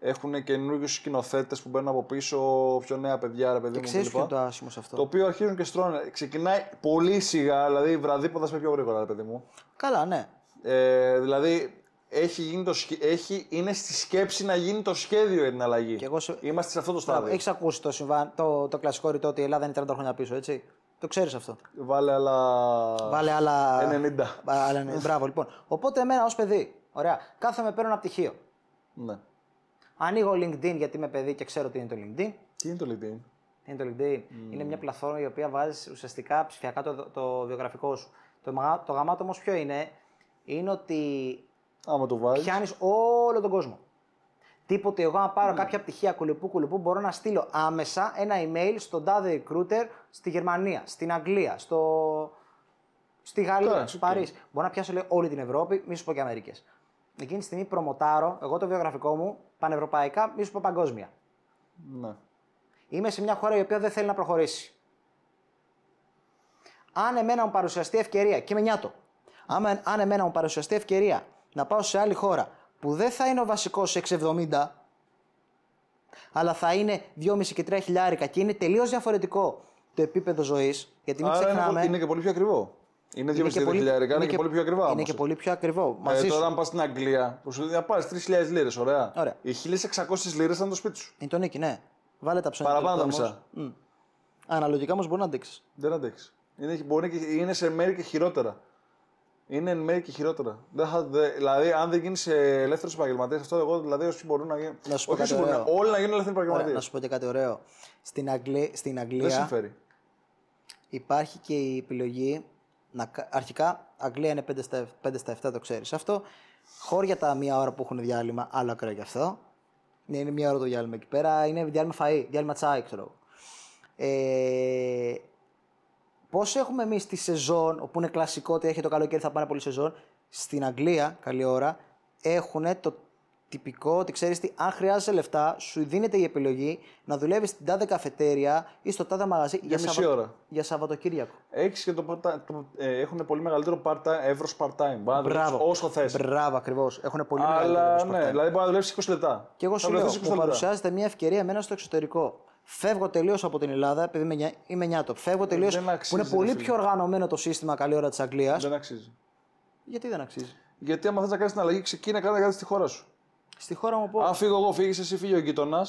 έχουν καινούριους σκηνοθέτες που μπαίνουν από πίσω, πιο νέα παιδιά, ρε παιδί μου. Ξέρεις κλπ. ποιο είναι το άσχημο σε αυτό. Το οποίο αρχίζουν και στρώνε. Ξεκινάει πολύ σιγά, δηλαδή βραδύποδα με πιο γρήγορα, ρε παιδί μου. Καλά, ναι. Ε, δηλαδή έχει γίνει το, σχε- έχει, είναι στη σκέψη να γίνει το σχέδιο για την αλλαγή. Και εγώ σε- Είμαστε σε αυτό το στάδιο. Έχεις ακούσει το, συμβάν, το, το κλασικό ρητό ότι η Ελλάδα είναι 30 χρόνια πίσω, έτσι; Το ξέρεις αυτό. Βάλε άλλα. Βάλε άλλα. 90. Άλλα, ναι. Μπράβο, λοιπόν. Οπότε εμένα ως παιδί, ωραία, κάθομαι παίρνω ένα πτυχίο. Ναι. Ανοίγω LinkedIn γιατί είμαι παιδί και ξέρω τι είναι το LinkedIn. Τι είναι το LinkedIn; Τι είναι το LinkedIn; Είναι μια πλατφόρμα η οποία βάζεις ουσιαστικά ψηφιακά το, το βιογραφικό σου. Το, μαγα- το γαμάτο όμως ποιο είναι, είναι ότι Άμα το βάζεις. πιάνεις όλο τον κόσμο. Τίποτε εγώ, αν πάρω κάποια πτυχία κουλουπού κουλουπού, μπορώ να στείλω άμεσα ένα email στον τάδε recruiter στη Γερμανία, στην Αγγλία, στο... στη Γαλλία, Εντάξει, στο Παρίσι. Μπορώ να πιάσω λέει, όλη την Ευρώπη, μη σου πω και Αμερικές. Εκείνη τη στιγμή προμοτάρω εγώ το βιογραφικό μου πανευρωπαϊκά, μη σου πω παγκόσμια. Ναι. Είμαι σε μια χώρα η οποία δεν θέλει να προχωρήσει. Αν εμένα μου παρουσιαστεί ευκαιρία, και με νιάτο, άμα, αν εμένα μου παρουσιαστεί ευκαιρία να πάω σε άλλη χώρα που δεν θα είναι ο βασικός 670, αλλά θα είναι 2,5 και 3 χιλιάρικα και είναι τελείως διαφορετικό το επίπεδο ζωής, γιατί μην Άρα είναι, ξεχνάμε. πο- είναι και πολύ πιο ακριβό. Είναι 2,5 χιλιάρικα, είναι και πολύ πιο ακριβά. Είναι όμως. και πολύ πιο ακριβό. Ε, Μαζί τώρα, σου. αν πας στην Αγγλία, που σου λέει να πάρει 3.000 λίρες, ωραία. Ωραία. Οι 1.600 λίρες ήταν το σπίτι σου. Είναι το νίκη, ναι. Βάλε τα ψώνια. Παραπάνω τα όμως. μισά. Μμ. Αναλογικά όμως μπορεί να αντέξεις. Δεν αντέχει. Είναι, μπορεί και, είναι σε μέρη και χειρότερα. Είναι εν μέρη και χειρότερα. Δεν θα, δε- δηλαδή, αν δεν γίνεις ελεύθερος επαγγελματίας, αυτό εγώ δηλαδή όσοι μπορούν να γίνουν. Να σου πω όχι κάτι όσοι μπορούν, ωραίο. όλοι να γίνουν ελεύθεροι Ωραία, επαγγελματίες. να σου πω και κάτι ωραίο. Στην, Αγγλία, στην Δεν Αγγλία συμφέρει. Υπάρχει και η επιλογή. Να, κα- αρχικά, Αγγλία είναι 5 στα, 5 στα 7, το ξέρεις αυτό. Χώρια τα μία ώρα που έχουν διάλειμμα, άλλο ακραίο γι' αυτό. Ναι, είναι μία ώρα το διάλειμμα εκεί πέρα. Είναι διάλειμμα φαΐ, διάλειμμα τσάι, ξέρω εγώ. Ε, Πώς έχουμε εμείς τη σεζόν, όπου είναι κλασικό ότι έχει το καλοκαίρι θα πάνε πολύ σεζόν, στην Αγγλία, καλή ώρα, έχουν το τυπικό ότι ξέρεις τι, αν χρειάζεσαι λεφτά, σου δίνεται η επιλογή να δουλεύεις στην τάδε καφετέρια ή στο τάδε μαγαζί για, μισή ώρα. για Σαββατοκύριακο. Έχεις και το, part- το ε, έχουν πολύ μεγαλύτερο part-time, εύρος part-time. Μπορεί να δουλέψεις Μπράβο. όσο θες. Μπράβο, ακριβώς. Έχουν πολύ μεγαλύτερο Αλλά σπορτάρι. ναι, δηλαδή μπορεί να δουλέψεις 20 λεπτά. Και εγώ Θα σου λέω, βρεθείς 20 μου λεπτά. παρουσιάζεται μια ευκαιρία εμένα στο εξωτερικό. Φεύγω τελείως από την Ελλάδα, επειδή είμαι, νιά- είμαι νιάτο. Φεύγω τελείως. δεν Που αξίζει, είναι ρε πολύ φίλε. πιο οργανωμένο το σύστημα καλή ώρα της Αγγλίας. Δεν αξίζει. Γιατί δεν αξίζει; Γιατί άμα θες να κάνεις την αλλαγή, ξεκίνα κάνε κάτι στη χώρα σου. Στη χώρα μου πω. Αν φύγω εγώ, φύγεις εσύ, φύγει ο γειτονα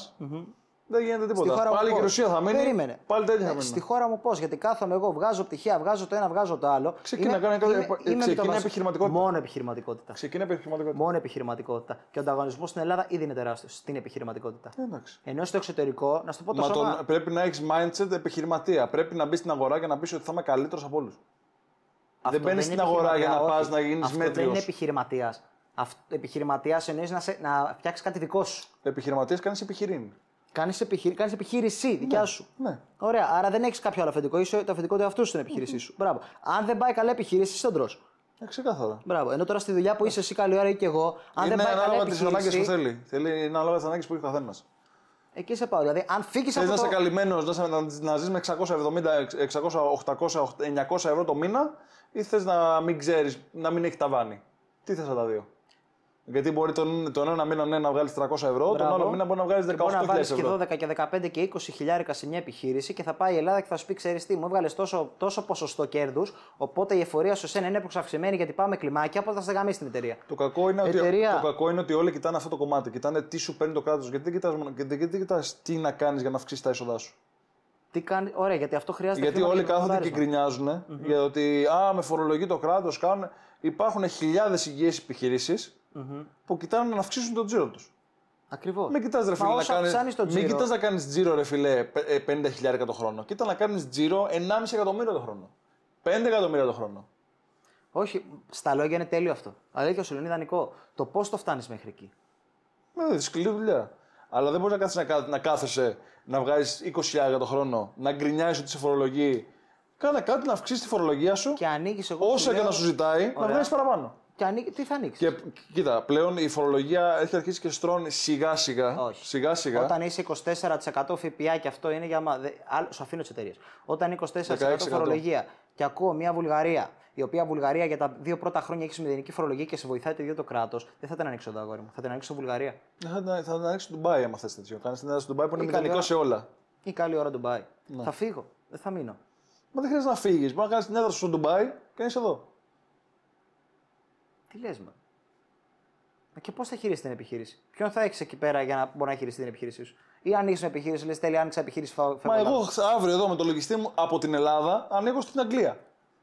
δεν γίνεται Στη τίποτα. χώρα μου Πάλι και η πώς. Ρωσία θα μείνει. Περίμενε. Πάλι τέτοια θα Ναι, μείνει. Στη χώρα μου πώ, γιατί κάθομαι εγώ, βγάζω πτυχία, βγάζω το ένα, βγάζω το άλλο. Ξεκίνα, κάνε κάτι- είμαι, ε, είμαι με ξεκίνα το βασ- επιχειρηματικότητα. Μόνο επιχειρηματικότητα. Ξεκίνα επιχειρηματικότητα. Μόνο επιχειρηματικότητα. Και ο ανταγωνισμός στην Ελλάδα ήδη είναι τεράστιος στην επιχειρηματικότητα. Ε, Εντάξει. Ενώ στο εξωτερικό, να σου το πω το Μα σώμα. τον, πρέπει να έχεις mindset επιχειρηματία. Πρέπει να μπεις στην αγορά και να πεις ότι θα είμαι καλύτερος από όλους. Αυτό δεν μπαίνεις είναι στην αγορά για να επιχειρηματία, πας όχι. να γίνεις Αυτό δεν μέτριος. είναι επιχειρηματίας. Επιχειρηματίας εννοείς να, σε- να φτιάξεις κάτι δικό σου. Επιχειρηματίας κάνεις επιχειρήν. Κάνεις επιχείρη, κάνεις επιχείρηση δικιά σου. Ναι. Ωραία, άρα δεν έχεις κάποιο άλλο αφεντικό. Είσαι το αφεντικό του εαυτού σου στην επιχείρησή σου. Μπράβο. Αν δεν πάει καλά επιχείρηση, είσαι ντρός. Ε, ξεκάθαρα. Μπράβο. Ενώ τώρα στη δουλειά που είσαι εσύ καλή ώρα ή και εγώ, αν είναι δεν πάει καλά ανάλογα τις ανάγκες που επιχείρηση. θέλει. θέλει. Είναι ανάλογα τις ανάγκες που έχει ο καθένας. Εκεί σε πάω. Δηλαδή, αν φύγεις Θες από να το. είσαι καλυμμένος, να, σε- να, να ζεις με 670, 600, 800, 900 ευρώ το μήνα, ή θες να μην ξέρεις, να μην έχει ταβάνι. Τι θες από τα δύο; Γιατί μπορεί τον, τον ένα μήνα ναι, να βγάλεις 300 ευρώ, τον Μπράβο. άλλο μήνα μπορεί να βγάλεις Και Μπορεί να 18.000 βάλεις και ευρώ. 12 και 15 και 20 χιλιάρικα σε μια επιχείρηση και θα πάει η Ελλάδα και θα σου πει: Ξέρεις τι, μου έβγαλες τόσο, τόσο ποσοστό κέρδους. Οπότε η εφορία σου εσένα είναι αυξημένη γιατί πάμε κλιμάκια. Οπότε θα σε γαμίσει την εταιρεία. Το κακό, είναι ότι, Εταιρεία. το κακό είναι ότι όλοι κοιτάνε αυτό το κομμάτι. Κοιτάνε τι σου παίρνει το κράτος. Γιατί δεν κοιτάς, μόνο- γιατί δεν κοιτάς τι να κάνεις για να αυξήσεις τα έσοδά σου. Τι κάνει, ωραία, γιατί αυτό χρειάζεται. Γιατί χρήμα όλοι για κάθονται και κοντάρισμα. γκρινιάζουν για ότι α, με φορολογεί το κράτος. Κάνουν... Υπάρχουν χιλιάδες υγιείς επιχειρήσεις που κοιτάνε να αυξήσουν τον τζίρο τους. Ακριβώς. Μην κοιτάς ρε φίλε να όσο κάνεις, αυξάνεις το μην τζίρο- κοιτάς να κάνεις τζίρο ρε φίλε πε- ε, 50 χιλιάρικα το χρόνο. Κοίτα να κάνεις τζίρο 1,5 εκατομμύριο το χρόνο. 5 εκατομμύρια το χρόνο. Όχι, στα λόγια είναι τέλειο αυτό. Αλήθεια σου είναι ιδανικό. Το πώς το φτάνεις μέχρι εκεί; Με σκληρή δουλειά. Αλλά δεν μπορείς να κάθεσαι να, κα- να κάθεσαι να βγάζεις 20.000 το χρόνο, να γκρινιάζεις ότι σε φορολογεί. Κάνε κάτι να αυξήσεις τη φορολογία σου. Και ανοίγεις εγώ. Όσα σου και λέω- να σου ζητάει, να Ωραία. βγάλεις παραπάνω. Και ανοίγει, τι θα ανοίξεις; Και κοίτα, πλέον η φορολογία έχει αρχίσει και στρώνει σιγά σιγά. Όχι. Σιγά σιγά. Όταν είσαι 24% ΦΠΑ και αυτό είναι για. μα- δε- άλλο- Σου αφήνω τις εταιρείες. Όταν είναι 24% 16%. φορολογία και ακούω μια Βουλγαρία, η οποία Βουλγαρία για τα δύο πρώτα χρόνια έχει μηδενική φορολογία και σε βοηθάει το ίδιο το κράτος, δεν θα την ανοίξω εδώ, αγόρι μου. Θα την ανοίξω Βουλγαρία. Ε, Θα, την- θα την ανοίξει το Ντουμπάι, άμα θες τέτοιο. Κάνεις την έδρα στο Ντουμπάι που είναι Ή καλή μηδενικό ώρα. σε όλα. Ή καλή ώρα Ντουμπάι. Ναι. Θα φύγω. Δεν θα μείνω. Μα δεν χρειάζεται να φύγεις. Μπορεί να κάνεις την έδρα σου στο Ντουμπάι και να είσαι εδώ. Τι λες, μα; Μα Και πώς θα χειρίσει την επιχείρηση; Ποιον θα έχεις εκεί πέρα για να μπορεί να χειριστεί την επιχείρησή σου; Ή ανοίξεις μια επιχείρηση, λες τέλει, άνοιξα επιχείρηση. Φα... Μα φεύγω εγώ λάθος. χ- αύριο εδώ με το λογιστή μου από την Ελλάδα ανοίγω στην Αγγλία.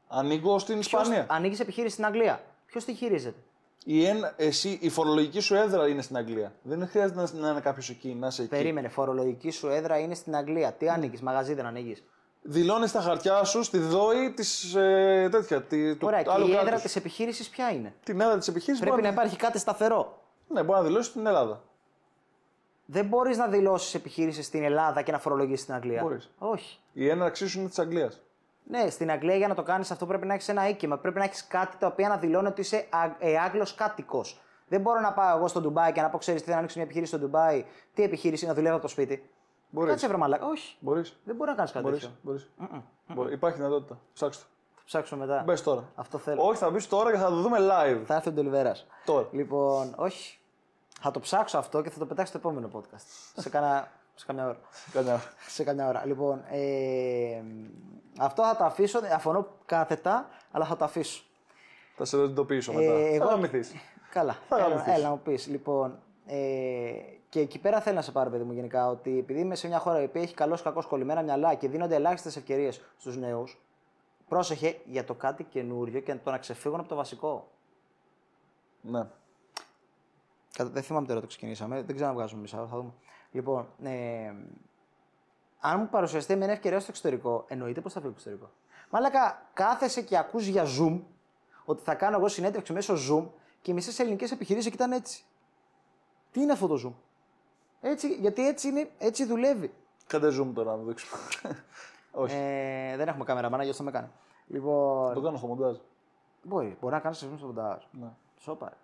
Ανοίγω στην Ισπανία. Ανοίγεις επιχείρηση στην Αγγλία; Ποιος τη χειρίζεται; Η, εν, εσύ, η φορολογική σου έδρα είναι στην Αγγλία. Δεν χρειάζεται να, να είναι κάποιος εκεί, να είσαι εκεί. Περίμενε, φορολογική σου έδρα είναι στην Αγγλία. Τι ανοίγεις, μαγαζί δεν ανοίγεις; Δηλώνεις τα χαρτιά σου στη ΔΟΗ της. Ε, τέτοια. Τη, του Ωραία, και άλλου η έδρα κράτους. της επιχείρησης ποια είναι; Την έδρα της επιχείρησης Πρέπει μπορεί, να υπάρχει κάτι σταθερό. ναι, μπορεί να δηλώσεις στην Ελλάδα. Δεν μπορείς να δηλώσεις επιχείρησης στην Ελλάδα και να φορολογήσεις στην Αγγλία. Μπορείς. Όχι. Η έναρξή σου είναι της Αγγλίας. Ναι, στην Αγγλία για να το κάνεις αυτό πρέπει να έχεις ένα οίκημα. Πρέπει να έχεις κάτι το οποίο να δηλώνει ότι είσαι Α- ε, Άγγλος κάτοικος. Δεν μπορώ να πάω εγώ στο Ντουμπάι και να πω: Ξέρεις τι, θα ανοίξω μια επιχείρηση στο Ντουμπάι. Τι επιχείρηση, να δουλεύω από το σπίτι. Μπορείς. Κάτσε βρε μαλάκα. Όχι. Μπορείς. Δεν μπορεί να κάνεις κάτι Μπορείς. τέτοιο. Μπορείς. Μπορεί. Υπάρχει δυνατότητα. Ψάξτε το. Θα ψάξω μετά. Μπες τώρα. Αυτό θέλω. Όχι, θα μπεις τώρα και θα το δούμε live. Θα έρθει ο Ντελιβέρα. Τώρα. Λοιπόν, όχι. Θα το ψάξω αυτό και θα το πετάξω στο επόμενο podcast. σε, κάνα, σε καμιά ώρα. Κανένα. σε καμιά ώρα. Λοιπόν, ε, αυτό θα το αφήσω. Αφωνώ κάθετα, αλλά θα το αφήσω. Θα σε ειδοποιήσω μετά. Ε, εγώ- Θα γαμηθεί. Καλά. Θα έλα, γαμηθείς. έλα να μου πεις. Λοιπόν, ε, και εκεί πέρα θέλω να σε πάρω, παιδί μου, γενικά, ότι επειδή είμαι σε μια χώρα η οποία έχει καλώς κακό κολλημένα μυαλά και δίνονται ελάχιστες ευκαιρίες στους νέους, πρόσεχε για το κάτι καινούριο και το να ξεφύγουν από το βασικό. Ναι. Κατα- Δεν θυμάμαι τώρα το ξεκινήσαμε, δεν ξέρω να βγάζουμε μισά, θα δούμε. Λοιπόν, ε, αν μου παρουσιαστεί με μια ευκαιρία στο εξωτερικό, εννοείται πως θα φύγω στο εξωτερικό. Μάλακα, κάθεσαι και ακούς για Zoom ότι θα κάνω εγώ συνέντευξη μέσω Zoom και οι μισές ελληνικές επιχειρήσεις ήταν έτσι. Τι είναι αυτό το Zoom; Έτσι, γιατί έτσι, είναι, έτσι δουλεύει. Κάντε zoom τώρα να το δείξουμε. Όχι. Ε, δεν έχουμε κάμερα, μάνα, γιατί το με κάνει. Λοιπόν, το κάνω στο μοντάζ. μπορεί, μπορεί να κάνεις Zoom στο μοντάζ. Ναι. Σόπα. ρε.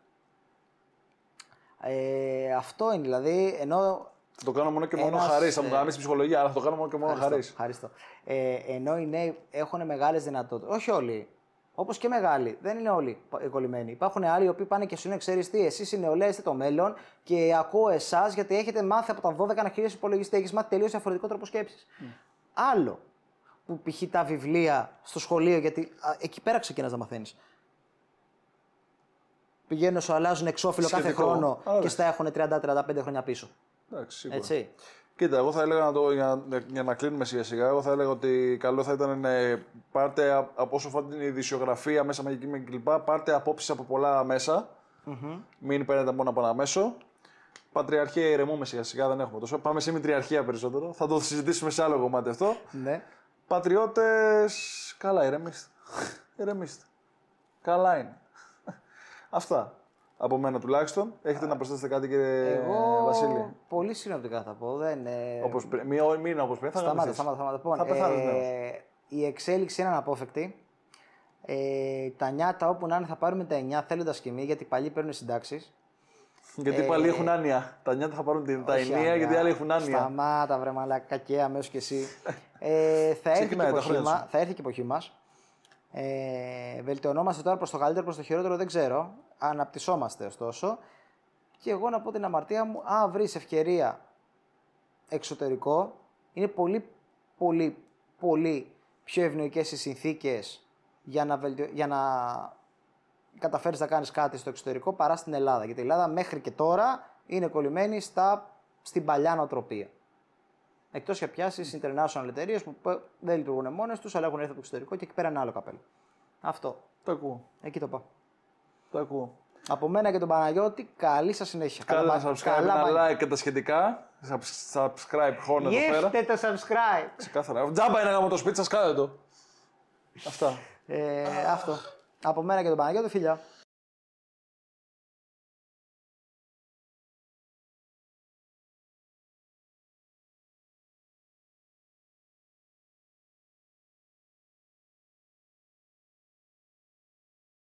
Ε, αυτό είναι δηλαδή, ενώ Θα το κάνω μόνο και μόνο Ένας, χαρίς. Θα μου ε, κάνεις την ψυχολογία, αλλά θα το κάνω μόνο και μόνο χαρίς. Ευχαριστώ. Ε, ενώ οι νέοι έχουν μεγάλες δυνατότητες. Όχι όλοι. Όπως και μεγάλοι. Δεν είναι όλοι πα- κολλημένοι. Υπάρχουν άλλοι οι οποίοι πάνε και σου λένε: Ξέρεις τι, εσείς οι νεολαίοι είστε το μέλλον και ακούω εσάς γιατί έχετε μάθει από τα 12 να χειρίσει υπολογιστή. Έχεις μάθει τελείως διαφορετικό τρόπο σκέψης. Άλλο που π.χ. τα βιβλία στο σχολείο, γιατί α, εκεί πέρα ξεκινάς να μαθαίνεις. Πηγαίνουν, σου αλλάζουν εξώφυλλο κάθε Σχετικό. χρόνο Άρα. και στα έχουν 30-35 χρόνια πίσω. Εντάξει, σίγουρα. Έτσι. Κοίτα, εγώ θα έλεγα να το, για, να- για να κλείνουμε σιγά σιγά, εγώ θα έλεγα ότι καλό θα ήταν να πάρτε α- από όσο αφορά την ειδησιογραφία μέσα μαγική με κλπ. Πάρτε απόψεις από πολλά μέσα. Μην παίρνετε μόνο από ένα μέσο. Πατριαρχία ηρεμούμε σιγά σιγά, δεν έχουμε τόσο. Πάμε σε μητριαρχία περισσότερο. Θα το συζητήσουμε σε άλλο κομμάτι αυτό. Ναι. Πατριώτες, καλά, ηρεμήστε. ηρεμήστε. Καλά είναι. Αυτά. Από μένα τουλάχιστον. Έχετε να προσθέσετε κάτι, κύριε Εγώ Βασίλη; πολύ συνοπτικά θα πω. Δεν, ε, Όπως πριν. Μην, μην όπως πριν, θα σταμάτα, γαμηθείς. σταμάτα, σταμάτα. Λοιπόν, Θα πεθάνεις ε, νέος. η εξέλιξη είναι αναπόφευκτη. Ε, τα νιάτα όπου να είναι θα πάρουμε τα 9 θέλοντας κοιμή γιατί οι παλιοί παίρνουν συντάξεις. Γιατί ε... πάλι έχουν άνοια. Τα νιάτα θα πάρουν την, τα ενία γιατί οι άλλοι έχουν άνοια. Σταμάτα, βρε μαλάκα, κακέ αμέσως κι εσύ. ε, θα, έρθει και Ξεκινάει η τα εποχή χρόνια μα, θα έρθει και η εποχή μας. Ε, βελτιωνόμαστε τώρα προς το καλύτερο, προς το χειρότερο δεν ξέρω. Αναπτυσσόμαστε ωστόσο. Και εγώ να πω την αμαρτία μου, αν βρεις ευκαιρία εξωτερικό, είναι πολύ, πολύ, πολύ πιο ευνοϊκές οι συνθήκες για να, βελτιω... για να καταφέρεις να κάνεις κάτι στο εξωτερικό παρά στην Ελλάδα. Γιατί η Ελλάδα μέχρι και τώρα είναι κολλημένη στα... στην παλιά νοοτροπία. Εκτός και πιάσεις international εταιρείες που π- δεν λειτουργούν μόνες τους, αλλά έχουν έρθει από το εξωτερικό και εκεί πέρα είναι άλλο καπέλο. Αυτό. Το ακούω. Εκεί το πάω. Το ακούω. Από μένα και τον Παναγιώτη, καλή σας συνέχεια. Κάντε ένα μπα- subscribe, καλά ένα μπα- like και τα σχετικά. Subs- Subscribe χώνε εδώ πέρα. Γεύτε το subscribe. Ξεκάθαρα. Τζάμπα είναι γάμο το σπίτι σας, κάντε το. Αυτά. Ε, αυτό. Από μένα και τον Παναγιώτη, φιλιά.